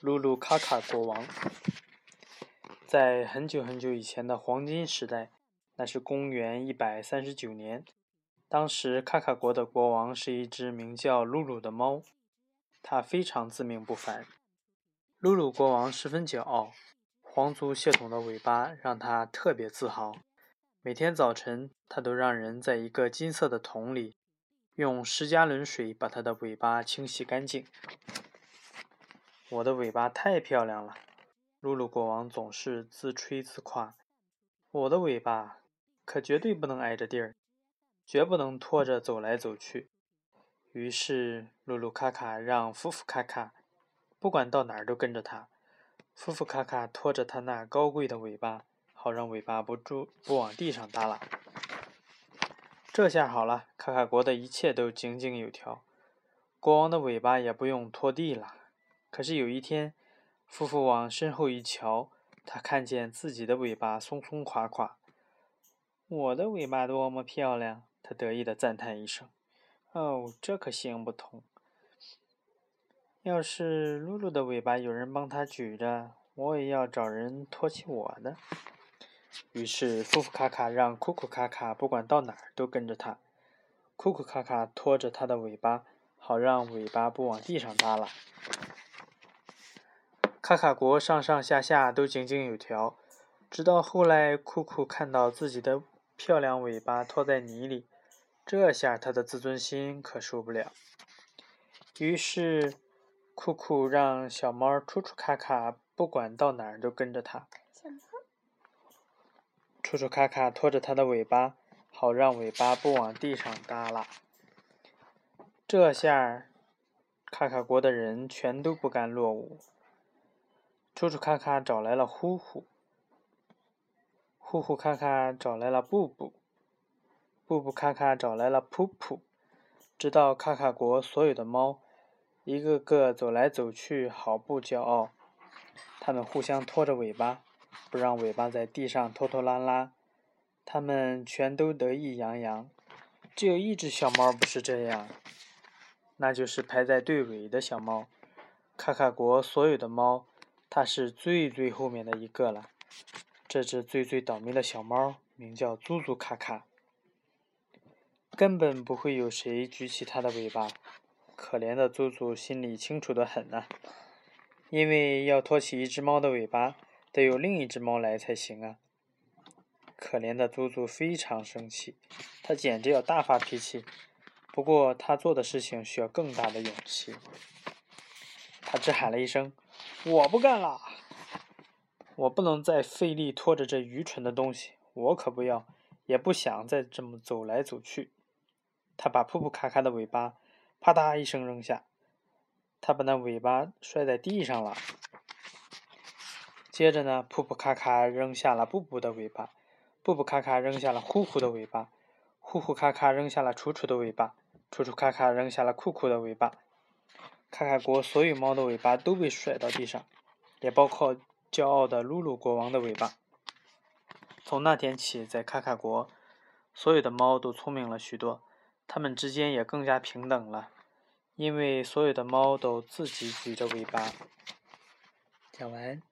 鲁鲁卡卡国王。在很久很久以前的黄金时代，那是公元一百三十九年。当时卡卡国的国王是一只名叫鲁鲁的猫，它非常自命不凡。鲁鲁国王十分骄傲，皇族血统的尾巴让他特别自豪。每天早晨，他都让人在一个金色的桶里，用十加仑水把他的尾巴清洗干净。我的尾巴太漂亮了。露露国王总是自吹自夸：“我的尾巴可绝对不能挨着地儿，绝不能拖着走来走去。”于是，露露卡卡让夫夫卡卡不管到哪儿都跟着他。夫夫卡卡拖着他那高贵的尾巴，好让尾巴不住不往地上耷拉。这下好了，卡卡国的一切都井井有条，国王的尾巴也不用拖地了。可是有一天，夫妇往身后一瞧，他看见自己的尾巴松松垮垮。我的尾巴多么漂亮！他得意地赞叹一声。哦，这可行不通。要是露露的尾巴有人帮他举着，我也要找人托起我的。于是，夫妇卡卡让库库卡卡不管到哪儿都跟着他。库库卡卡拖着他的尾巴，好让尾巴不往地上耷拉。卡卡国上上下下都井井有条，直到后来，酷酷看到自己的漂亮尾巴拖在泥里，这下他的自尊心可受不了。于是，酷酷让小猫楚楚卡卡不管到哪儿都跟着他。楚楚卡卡拖着它的尾巴，好让尾巴不往地上耷拉。这下，卡卡国的人全都不甘落伍。楚楚看看找来了呼呼，呼呼看看找来了布布，布布看看找来了噗噗，直到卡卡国所有的猫一个个走来走去，毫不骄傲。它们互相拖着尾巴，不让尾巴在地上拖拖拉拉。它们全都得意洋洋。只有一只小猫不是这样，那就是排在队尾的小猫。卡卡国所有的猫。它是最最后面的一个了。这只最最倒霉的小猫名叫祖祖卡卡，根本不会有谁举起它的尾巴。可怜的祖祖心里清楚的很呐，因为要托起一只猫的尾巴，得有另一只猫来才行啊。可怜的祖祖非常生气，他简直要大发脾气。不过他做的事情需要更大的勇气。他只喊了一声。我不干了，我不能再费力拖着这愚蠢的东西，我可不要，也不想再这么走来走去。他把噗噗卡卡的尾巴啪嗒一声扔下，他把那尾巴摔在地上了。接着呢，噗噗咔咔扔下了布布的尾巴，布布咔咔扔下了呼呼的尾巴，呼呼咔咔扔下了楚楚的尾巴，楚楚咔咔扔下了酷酷的尾巴。卡卡国所有猫的尾巴都被甩到地上，也包括骄傲的露露国王的尾巴。从那天起，在卡卡国，所有的猫都聪明了许多，它们之间也更加平等了，因为所有的猫都自己举着尾巴。讲完。